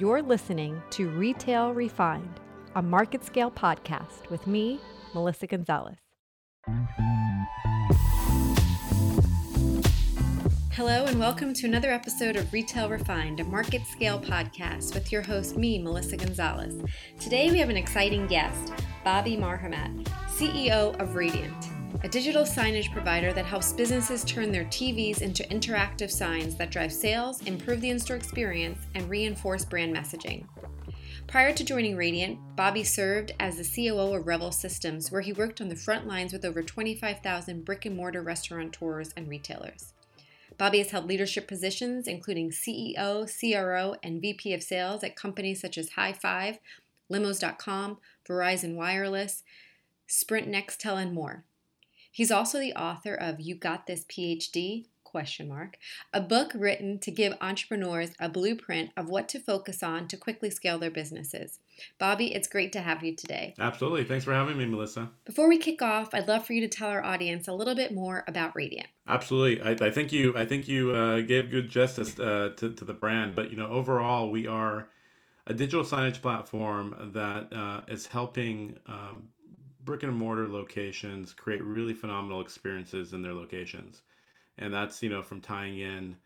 You're listening to Retail Refined, a MarketScale podcast with me, Melissa Gonzalez. Hello, and welcome to another episode of Retail Refined, a market scale podcast with your host, me, Melissa Gonzalez. Today we have an exciting guest, Bobby Marhamat, CEO of Raydiant a digital signage provider that helps businesses turn their TVs into interactive signs that drive sales, improve the in store experience, and reinforce brand messaging. Prior to joining Raydiant, Bobby served as the COO of Revel Systems, where he worked on the front lines with over 25,000 brick and mortar restaurateurs and retailers. Bobby has held leadership positions, including CEO, CRO, and VP of sales at companies such as Highfive, Limos.com, Verizon Wireless, Sprint Nextel, and more. He's also the author of You Got This PhD question mark a book written to give entrepreneurs a blueprint of what to focus on to quickly scale their businesses. Bobby, it's great to have you today. Absolutely. Thanks for having me, Melissa. Before we kick off, I'd love for you to tell our audience a little bit more about Raydiant. Absolutely. I, I think you I think you uh, gave good justice uh, to, to the brand, but you know overall we are a digital signage platform that uh, is helping um, brick and mortar locations create really phenomenal experiences in their locations. And that's you know from tying in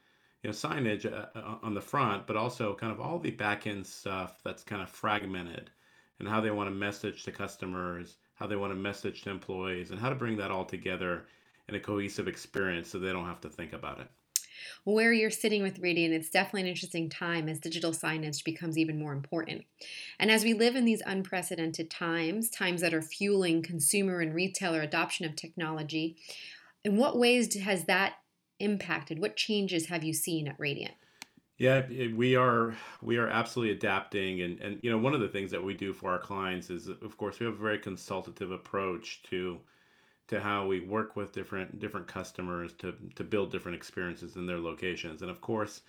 you know signage uh, uh, on the front but also kind of all the back end stuff that's kind of fragmented and how they want to message to customers how they want to message to employees and how to bring that all together in a cohesive experience so they don't have to think about it where you're sitting with Raydiant, it's definitely an interesting time as digital signage becomes even more important. And as we live in these unprecedented times, times that are fueling consumer and retailer adoption of technology, in what ways has that impacted? What changes have you seen at Raydiant? Yeah, we are we are absolutely adapting, and and you know one of the things that we do for our clients is, of course, we have a very consultative approach to to how we work with different different customers to to build different experiences in their locations. And of course,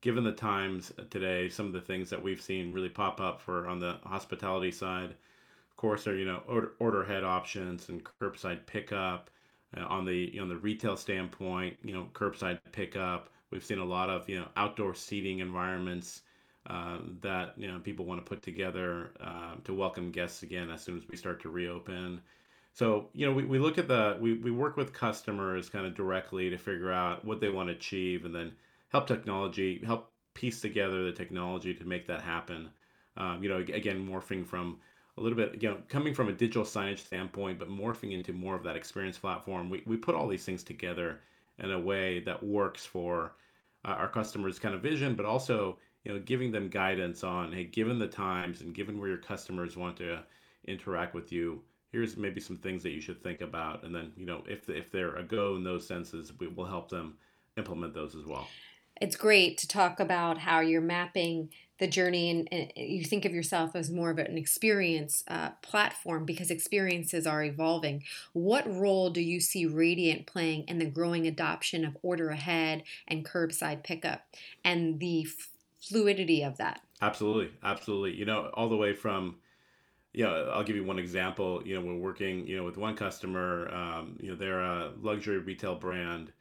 given the times today, some of the things that we've seen really pop up for on the hospitality side, of course, are you know order, order head options and curbside pickup. Uh, on the you know, on the retail standpoint, you know curbside pickup. We've seen a lot of you know outdoor seating environments. Uh, that you know people want to put together uh, to welcome guests again as soon as we start to reopen. So, you know, we, we look at the, we, we work with customers kind of directly to figure out what they want to achieve and then help technology, help piece together the technology to make that happen. Um, you know, again, morphing from a little bit, you know, coming from a digital signage standpoint, but morphing into more of that experience platform. We, we put all these things together in a way that works for uh, our customers' kind of vision, but also, you know, giving them guidance on, hey, given the times and given where your customers want to interact with you, here's maybe some things that you should think about and then you know if if they're a go in those senses we will help them implement those as well. It's great to talk about how you're mapping the journey and, and you think of yourself as more of an experience uh, platform because experiences are evolving. What role do you see Raydiant playing in the growing adoption of order ahead and curbside pickup and the f- fluidity of that? Absolutely absolutely. You know all the way from yeah, I'll give you one example. You know, we're working, you know, with one customer. Um, you know, they're a luxury retail brand,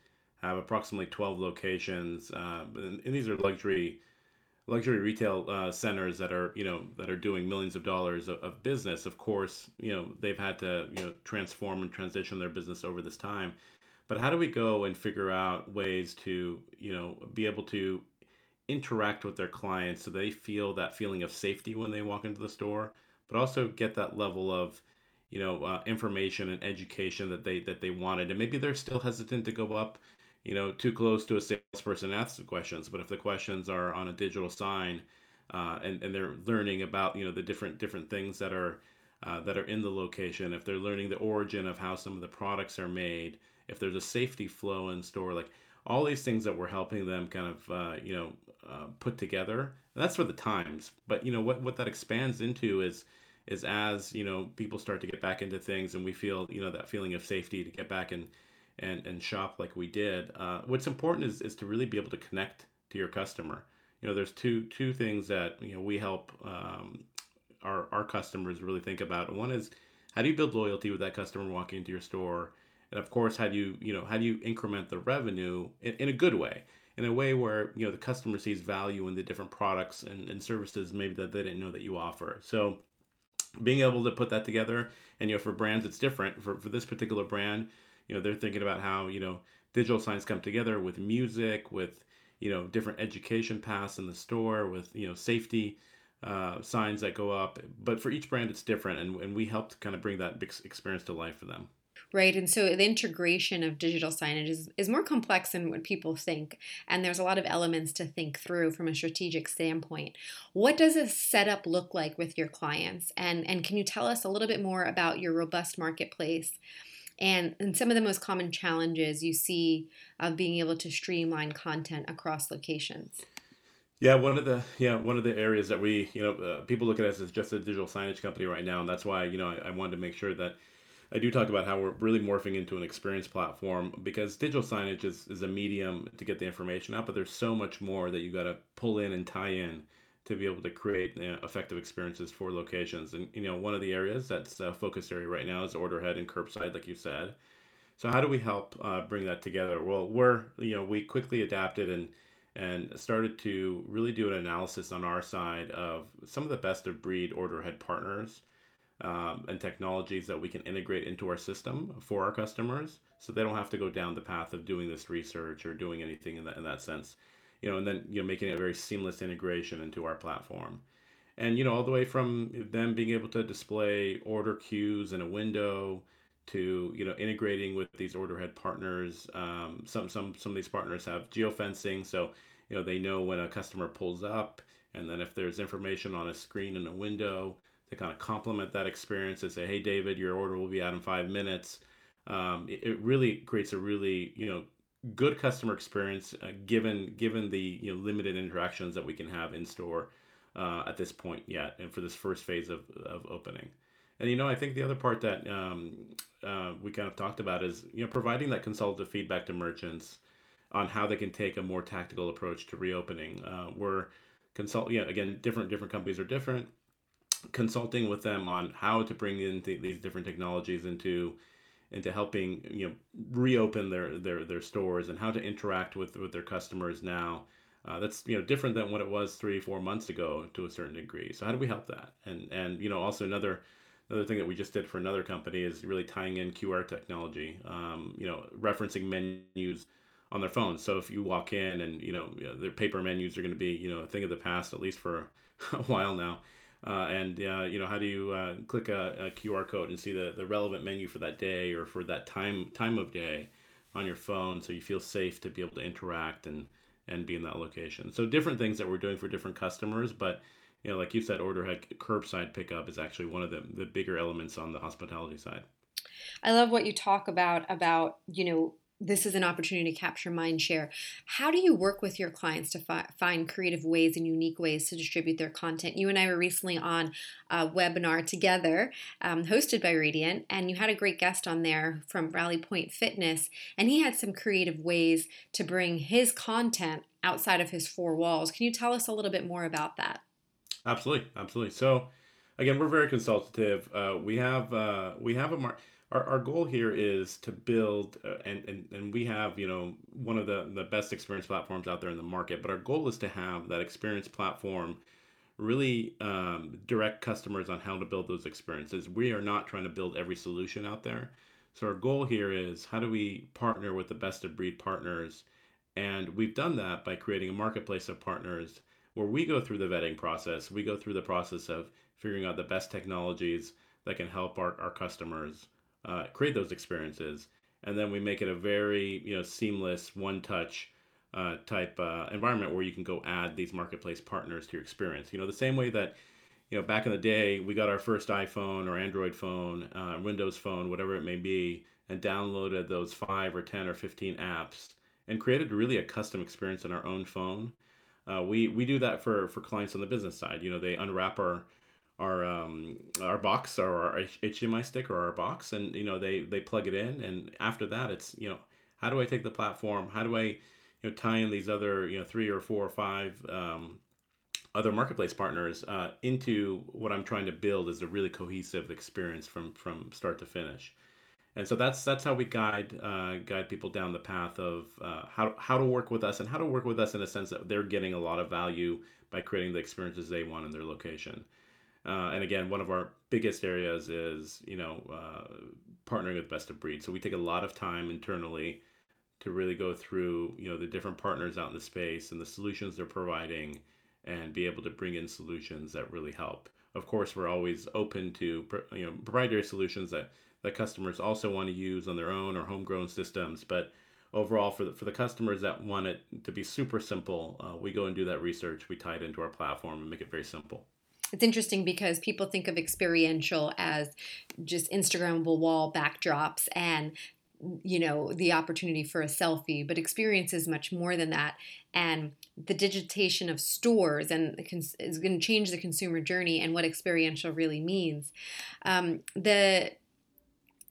have approximately twelve locations, uh, and, and, these are luxury, luxury retail uh, centers that are, you know, that are doing millions of dollars of, of, business. Of course, you know, they've had to, you know, transform and transition their business over this time. But how do we go and figure out ways to, you know, be able to interact with their clients so they feel that feeling of safety when they walk into the store? But also get that level of you know uh, information and education that they that they wanted. And maybe they're still hesitant to go up you know too close to a salesperson and ask the questions. But if the questions are on a digital sign uh, and, and they're learning about you know the different different things that are uh, that are in the location if they're learning the origin of how some of the products are made if there's a safety flow in store like all these things that we're helping them kind of uh, you know uh, put together. That's for the times. But you know what what that expands into is is as you know people start to get back into things and we feel you know that feeling of safety to get back and and and shop like we did uh, what's important is, is to really be able to connect to your customer. You know there's two two things that you know we help um, our our customers really think about. One is how do you build loyalty with that customer walking into your store? And of course how do you you know how do you increment the revenue in, in a good way in a way where you know the customer sees value in the different products and, and services maybe that they didn't know that you offer. So being able to put that together and you know for brands it's different. For, for this particular brand you know they're thinking about how you know digital signs come together with music with you know different education paths in the store with you know safety uh, signs that go up. But for each brand it's different and, and we helped kind of bring that experience to life for them right? And so the integration of digital signage is, is more complex than what people think. And there's a lot of elements to think through from a strategic standpoint. What does a setup look like with your clients? And, and can you tell us a little bit more about your robust marketplace? And, and some of the most common challenges you see of being able to streamline content across locations. Yeah, one of the yeah one of the areas that we you know uh, people look at us as just a digital signage company right now, and that's why you know I, I wanted to make sure that I do talk about how we're really morphing into an experience platform because digital signage is, is a medium to get the information out, but there's so much more that you got to pull in and tie in to be able to create you know, effective experiences for locations. And you know, one of the areas that's a focus area right now is order ahead and curbside, like you said. So how do we help uh, bring that together? Well, we're you know we quickly adapted and and started to really do an analysis on our side of some of the best of breed order ahead partners um, and technologies that we can integrate into our system for our customers so they don't have to go down the path of doing this research or doing anything in that, in that sense you know and then you know making it a very seamless integration into our platform. And you know all the way from them being able to display order queues in a window to you know integrating with these order ahead partners um, some some some of these partners have geofencing so you know they know when a customer pulls up and then if there's information on a screen in a window to kind of complement that experience and say, hey, David, your order will be out in five minutes. Um, it, it, really creates a really, you know, good customer experience uh, given given the you know limited interactions that we can have in store uh, at this point yet and for this first phase of, of opening. And you know i think the other part that um, uh, we kind of talked about is you know providing that consultative feedback to merchants on how they can take a more tactical approach to reopening. Uh, we're consult yeah again different different companies are different consulting with them on how to bring in th- these different technologies into into helping you know reopen their their their stores and how to interact with with their customers now. Uh, that's you know different than what it was three four months ago to a certain degree. So how do we help that? And and you know also another another thing that we just did for another company is really tying in qr technology um, you know referencing menus on their phones. So if you walk in and you know their paper menus are going to be you know a thing of the past at least for a while now uh, and uh, you know how do you uh, click a, a, QR code and see the, the relevant menu for that day or for that time time of day on your phone, so you feel safe to be able to interact and and be in that location. So different things that we're doing for different customers, but you know, like you said, order ahead curbside pickup is actually one of the the bigger elements on the hospitality side. I love what you talk about about you know this is an opportunity to capture mind share. How do you work with your clients to fi- find creative ways and unique ways to distribute their content? You and I were recently on a webinar together, um, hosted by Raydiant, and you had a great guest on there from Rally Point Fitness, and he had some creative ways to bring his content outside of his four walls. Can you tell us a little bit more about that? Absolutely, absolutely. So, again, we're very consultative. Uh, we have uh, we have a mar- our, our goal here is to build uh, and, and and we have you know one of the the best experience platforms out there in the market but our goal is to have that experience platform really um, direct customers on how to build those experiences. We are not trying to build every solution out there. So our goal here is how do we partner with the best of breed partners? And we've done that by creating a marketplace of partners where we go through the vetting process. We go through the process of figuring out the best technologies that can help our, our customers uh, create those experiences, and then we make it a very you know seamless one touch uh, type uh, environment where you can go add these marketplace partners to your experience. You know the same way that you know back in the day we got our first iPhone or Android phone, uh, Windows phone, whatever it may be, and downloaded those five or ten or fifteen apps and created really a custom experience on our own phone. Uh, we we do that for for clients on the business side. You know, they unwrap our our um, our box or our HDMI stick or our box, and you know they they plug it in, and after that, it's you know how do I take the platform? How do I you know tie in these other you know three or four or five um, other marketplace partners uh, into what I'm trying to build is a really cohesive experience from from start to finish. and so that's that's how we guide uh, guide people down the path of uh, how how to work with us and how to work with us in a sense that they're getting a lot of value by creating the experiences they want in their location. Uh, and again, one of our biggest areas is you know uh, partnering with best of breed. So we take a lot of time internally to really go through you know the different partners out in the space and the solutions they're providing, and be able to bring in solutions that really help. Of course, we're always open to you know proprietary solutions that that customers also want to use on their own or homegrown systems. But overall, for the, for the customers that want it to be super simple, uh, we go and do that research. We tie it into our platform and make it very simple. It's interesting because people think of experiential as just Instagrammable wall backdrops and you know the opportunity for a selfie but experience is much more than that and the digitization of stores and is going to change the consumer journey and what experiential really means um, the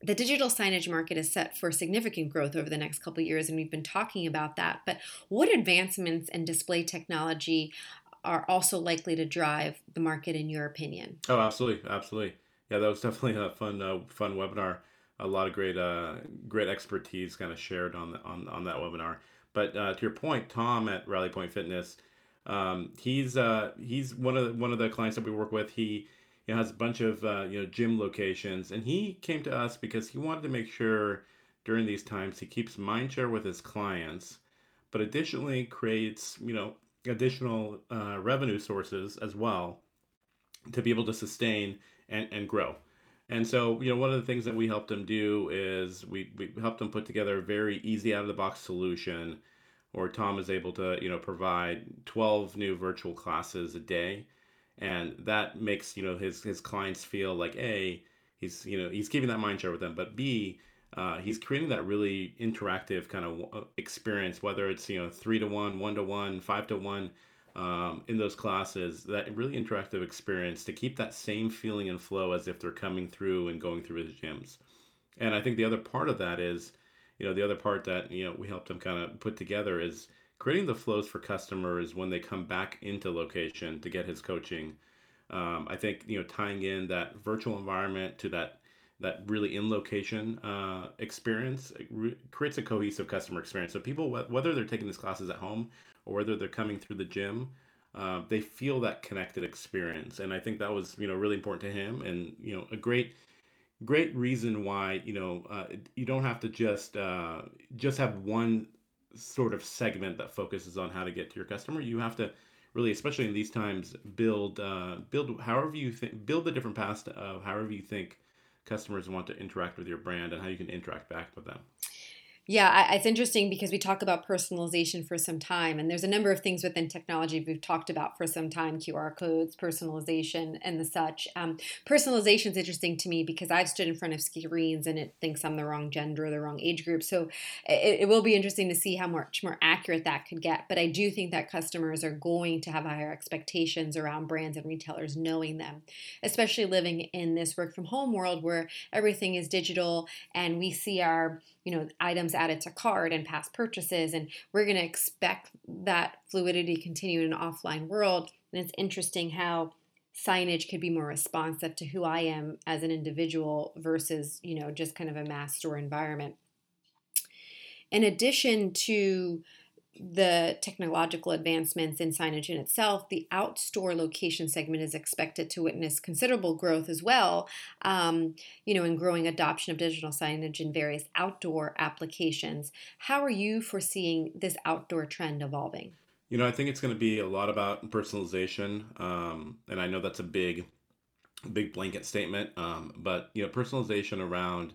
the digital signage market is set for significant growth over the next couple years, and we've been talking about that. But what advancements in display technology are also likely to drive the market, in your opinion? Oh, absolutely, absolutely. Yeah, that was definitely a fun, uh, fun webinar. A lot of great, uh, great expertise kind of shared on the, on on that webinar. But uh, to your point, Tom at Rally Point Fitness, um, he's uh, he's one of the, one of the clients that we work with. He you know, has a bunch of uh, you know gym locations, and he came to us because he wanted to make sure during these times he keeps mindshare with his clients, but additionally creates you know additional uh, revenue sources as well to be able to sustain and, and grow. And so, you know, one of the things that we helped them do is we, we helped him put together a very easy out of the box solution where Tom is able to, you know, provide 12 new virtual classes a day and that makes you know his his clients feel like a he's you know he's keeping that mind share with them, but b uh, he's creating that really interactive kind of uh, experience, whether it's you know three to one, one to one, five to one, um, in those classes. That really interactive experience to keep that same feeling and flow as if they're coming through and going through his gyms. And I think the other part of that is, you know, the other part that you know we helped him kind of put together is creating the flows for customers when they come back into location to get his coaching. Um, I think you know tying in that virtual environment to that that really in location uh, experience re- creates a cohesive customer experience. So people, whether they're taking these classes at home or whether they're coming through the gym, uh, they feel that connected experience, and I think that was you know really important to him, and you know a great great reason why you know uh, you don't have to just uh, just have one sort of segment that focuses on how to get to your customer. You have to really, especially in these times, build uh, build however you think, build the different paths of however you think customers want to interact with your brand and how you can interact back with them. Yeah, it's interesting because we talk about personalization for some time, and there's a number of things within technology we've talked about for some time QR codes, personalization, and the such. Um, personalization is interesting to me because I've stood in front of screens and it thinks I'm the wrong gender or the wrong age group. So it, it will be interesting to see how much more accurate that could get. But I do think that customers are going to have higher expectations around brands and retailers knowing them, especially living in this work from home world where everything is digital and we see our you know items added to cart and past purchases and we're going to expect that fluidity continue in an offline world. And it's interesting how signage could be more responsive to who I am as an individual versus you know just kind of a mass store environment. In addition to the technological advancements in signage in itself, the outdoor location segment is expected to witness considerable growth as well, um, you know, in growing adoption of digital signage in various outdoor applications. How are you foreseeing this outdoor trend evolving? You know, I think it's going to be a lot about personalization, um, and I know that's a big, big blanket statement, um, but you know, personalization around,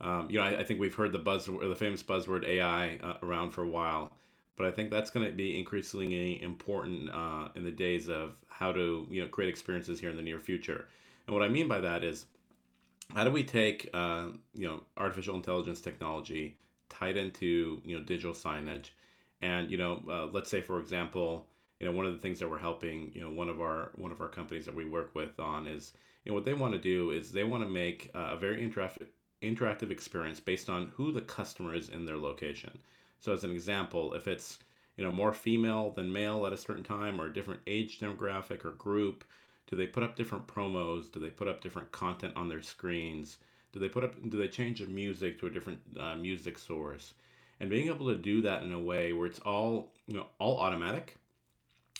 um, you know, I, I, think we've heard the buzz, the famous buzzword AI uh, around for a while but I think that's going to be increasingly important uh, in the days of how to you know create experiences here in the near future. And what I mean by that is, how do we take uh, you know artificial intelligence technology tied into you know digital signage, and you know uh, let's say for example, you know one of the things that we're helping you know one of our one of our companies that we work with on is you know what they want to do is they want to make a very interactive interactive experience based on who the customer is in their location. So as an example, if it's you know more female than male at a certain time or a different age demographic or group, do they put up different promos? Do they put up different content on their screens? Do they put up? Do they change the music to a different uh, music source? And being able to do that in a way where it's all you know all automatic,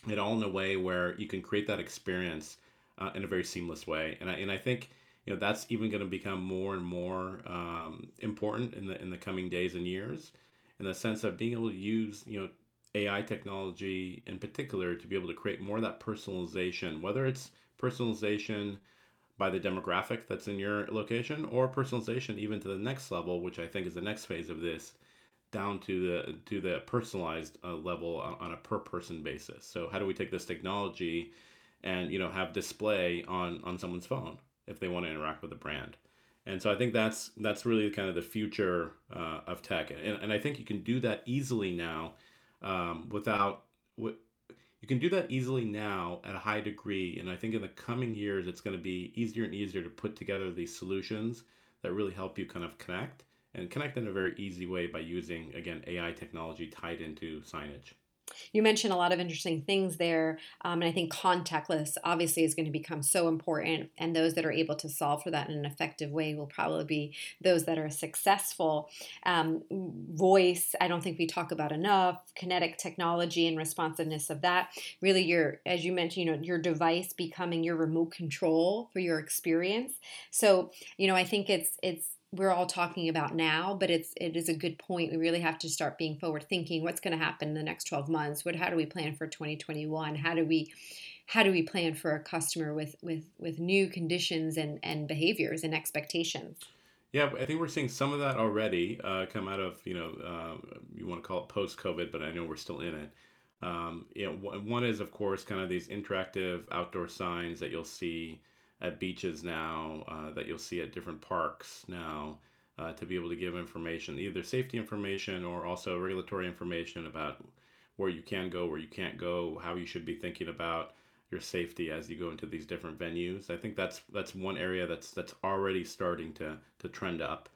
and all in a way where you can create that experience uh, in a very seamless way. And I and I think you know that's even going to become more and more um, important in the in the coming days and years, in the sense of being able to use you know AI technology in particular to be able to create more of that personalization, whether it's personalization by the demographic that's in your location or personalization even to the next level, which I think is the next phase of this, down to the to the personalized uh, level on, on a per person basis. So how do we take this technology and you know have display on on someone's phone if they want to interact with the brand? And so I think that's that's really kind of the future uh, of tech, and, and I think you can do that easily now um, without you can do that easily now at a high degree. And i think in the coming years it's going to be easier and easier to put together these solutions that really help you kind of connect and connect in a very easy way by using again ai technology tied into signage you mentioned a lot of interesting things there, um, and I think contactless obviously is going to become so important. And those that are able to solve for that in an effective way will probably be those that are successful. Um, voice, I don't think we talk about enough. Kinetic technology and responsiveness of that. Really, your as you mentioned, you know, your device becoming your remote control for your experience. So, you know, I think it's it's we're all talking about now, but it's it is a good point. We really have to start being forward thinking. What's going to happen in the next 12 months? What how do we plan for 2021? How do we how do we plan for a customer with with with new conditions and and behaviors and expectations? Yeah, I think we're seeing some of that already uh, come out of you know uh, you want to call it post COVID, but I know we're still in it. Um, you know, one is of course kind of these interactive outdoor signs that you'll see at beaches now, uh, that you'll see at different parks now, uh, to be able to give information, either safety information or also regulatory information about where you can go, where you can't go, how you should be thinking about your safety as you go into these different venues. I think that's that's one area that's that's already starting to to trend up.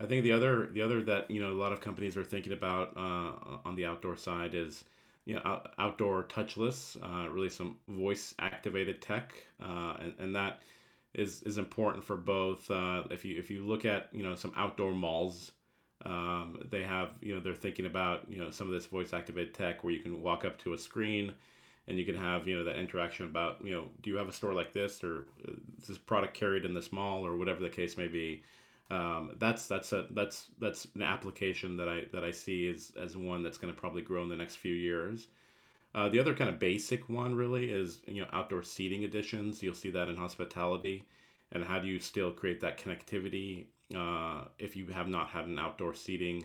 I think the other the other that you know a lot of companies are thinking about uh, on the outdoor side is you know, out, outdoor touchless, uh, really some voice activated tech, uh, and, and that is is important for both. Uh, if you if you look at you know some outdoor malls, um, they have you know they're thinking about you know some of this voice activated tech where you can walk up to a screen, and you can have you know that interaction about you know do you have a store like this or is this product carried in this mall or whatever the case may be um, that's that's a that's that's an application that I that I see as as one that's going to probably grow in the next few years. Uh, the other kind of basic one really is you know outdoor seating additions. You'll see that in hospitality, and how do you still create that connectivity uh, if you have not had an outdoor seating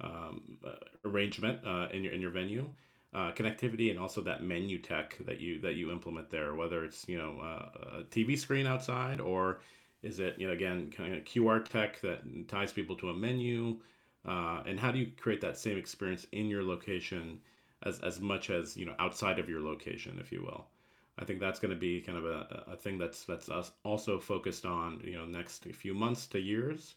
um, uh, arrangement uh, in your in your venue. Uh, connectivity and also that menu tech that you that you implement there, whether it's you know uh, a TV screen outside or is it, you know, again, kind of QR tech that ties people to a menu? Uh, and how do you create that same experience in your location as, as much as, you know, outside of your location, if you will? I think that's going to be kind of a, a thing that's that's us also focused on, you know, next few months to years.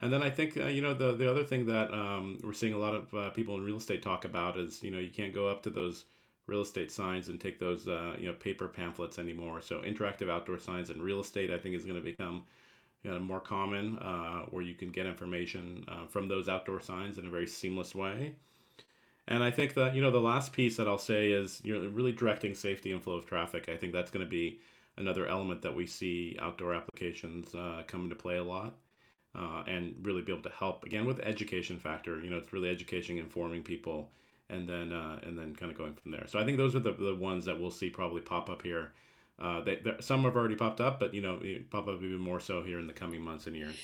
And then I think, uh, you know, the, the other thing that um, we're seeing a lot of uh, people in real estate talk about is, you know, you can't go up to those real estate signs and take those uh, you know paper pamphlets anymore. So interactive outdoor signs and real estate, I think, is going to become you know, more common, uh, where you can get information uh, from those outdoor signs in a very seamless way. And I think that you know the last piece that I'll say is you know really directing safety and flow of traffic. I think that's going to be another element that we see outdoor applications uh, come into play a lot. Uh, and really be able to help again with education factor. You know, it's really education, informing people, and then uh, and then kind of going from there. So I think those are the, the ones that we'll see probably pop up here. Uh, they, some have already popped up, but you know, pop up even more so here in the coming months and years.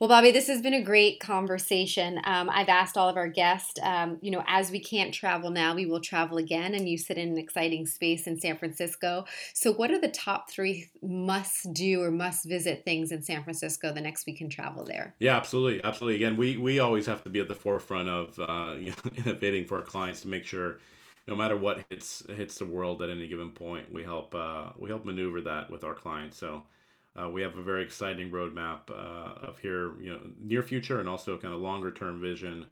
Well, Bobby, this has been a great conversation. Um, I've asked all of our guests, um, you know, as we can't travel now, we will travel again, and you sit in an exciting space in San Francisco. So, what are the top three must do or must visit things in San Francisco the next we can travel there? Yeah, absolutely, absolutely. Again, we we always have to be at the forefront of uh, you know, innovating for our clients to make sure no matter what hits hits the world at any given point, we help uh, we help maneuver that with our clients. So uh, we have a very exciting roadmap uh, of here, you know, near future and also kind of longer term vision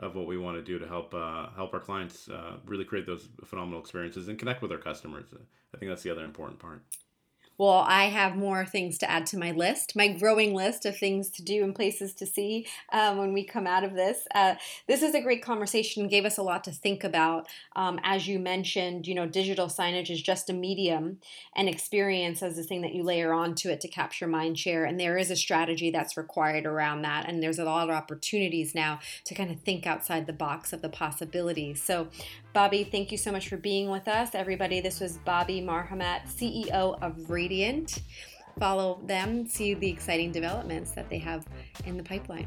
of what we want to do to help uh, help our clients uh, really create those phenomenal experiences and connect with our customers. I think that's the other important part. Well, I have more things to add to my list, my growing list of things to do and places to see um, when we come out of this. Uh, this is a great conversation, gave us a lot to think about. Um, as you mentioned, you know, digital signage is just a medium, and experience as the thing that you layer onto it to capture mind share. And there is a strategy that's required around that. And there's a lot of opportunities now to kind of think outside the box of the possibilities. So, Bobby, thank you so much for being with us. Everybody, this was Bobby Marhamat, CEO of Raydiant. Follow them, see the exciting developments that they have in the pipeline.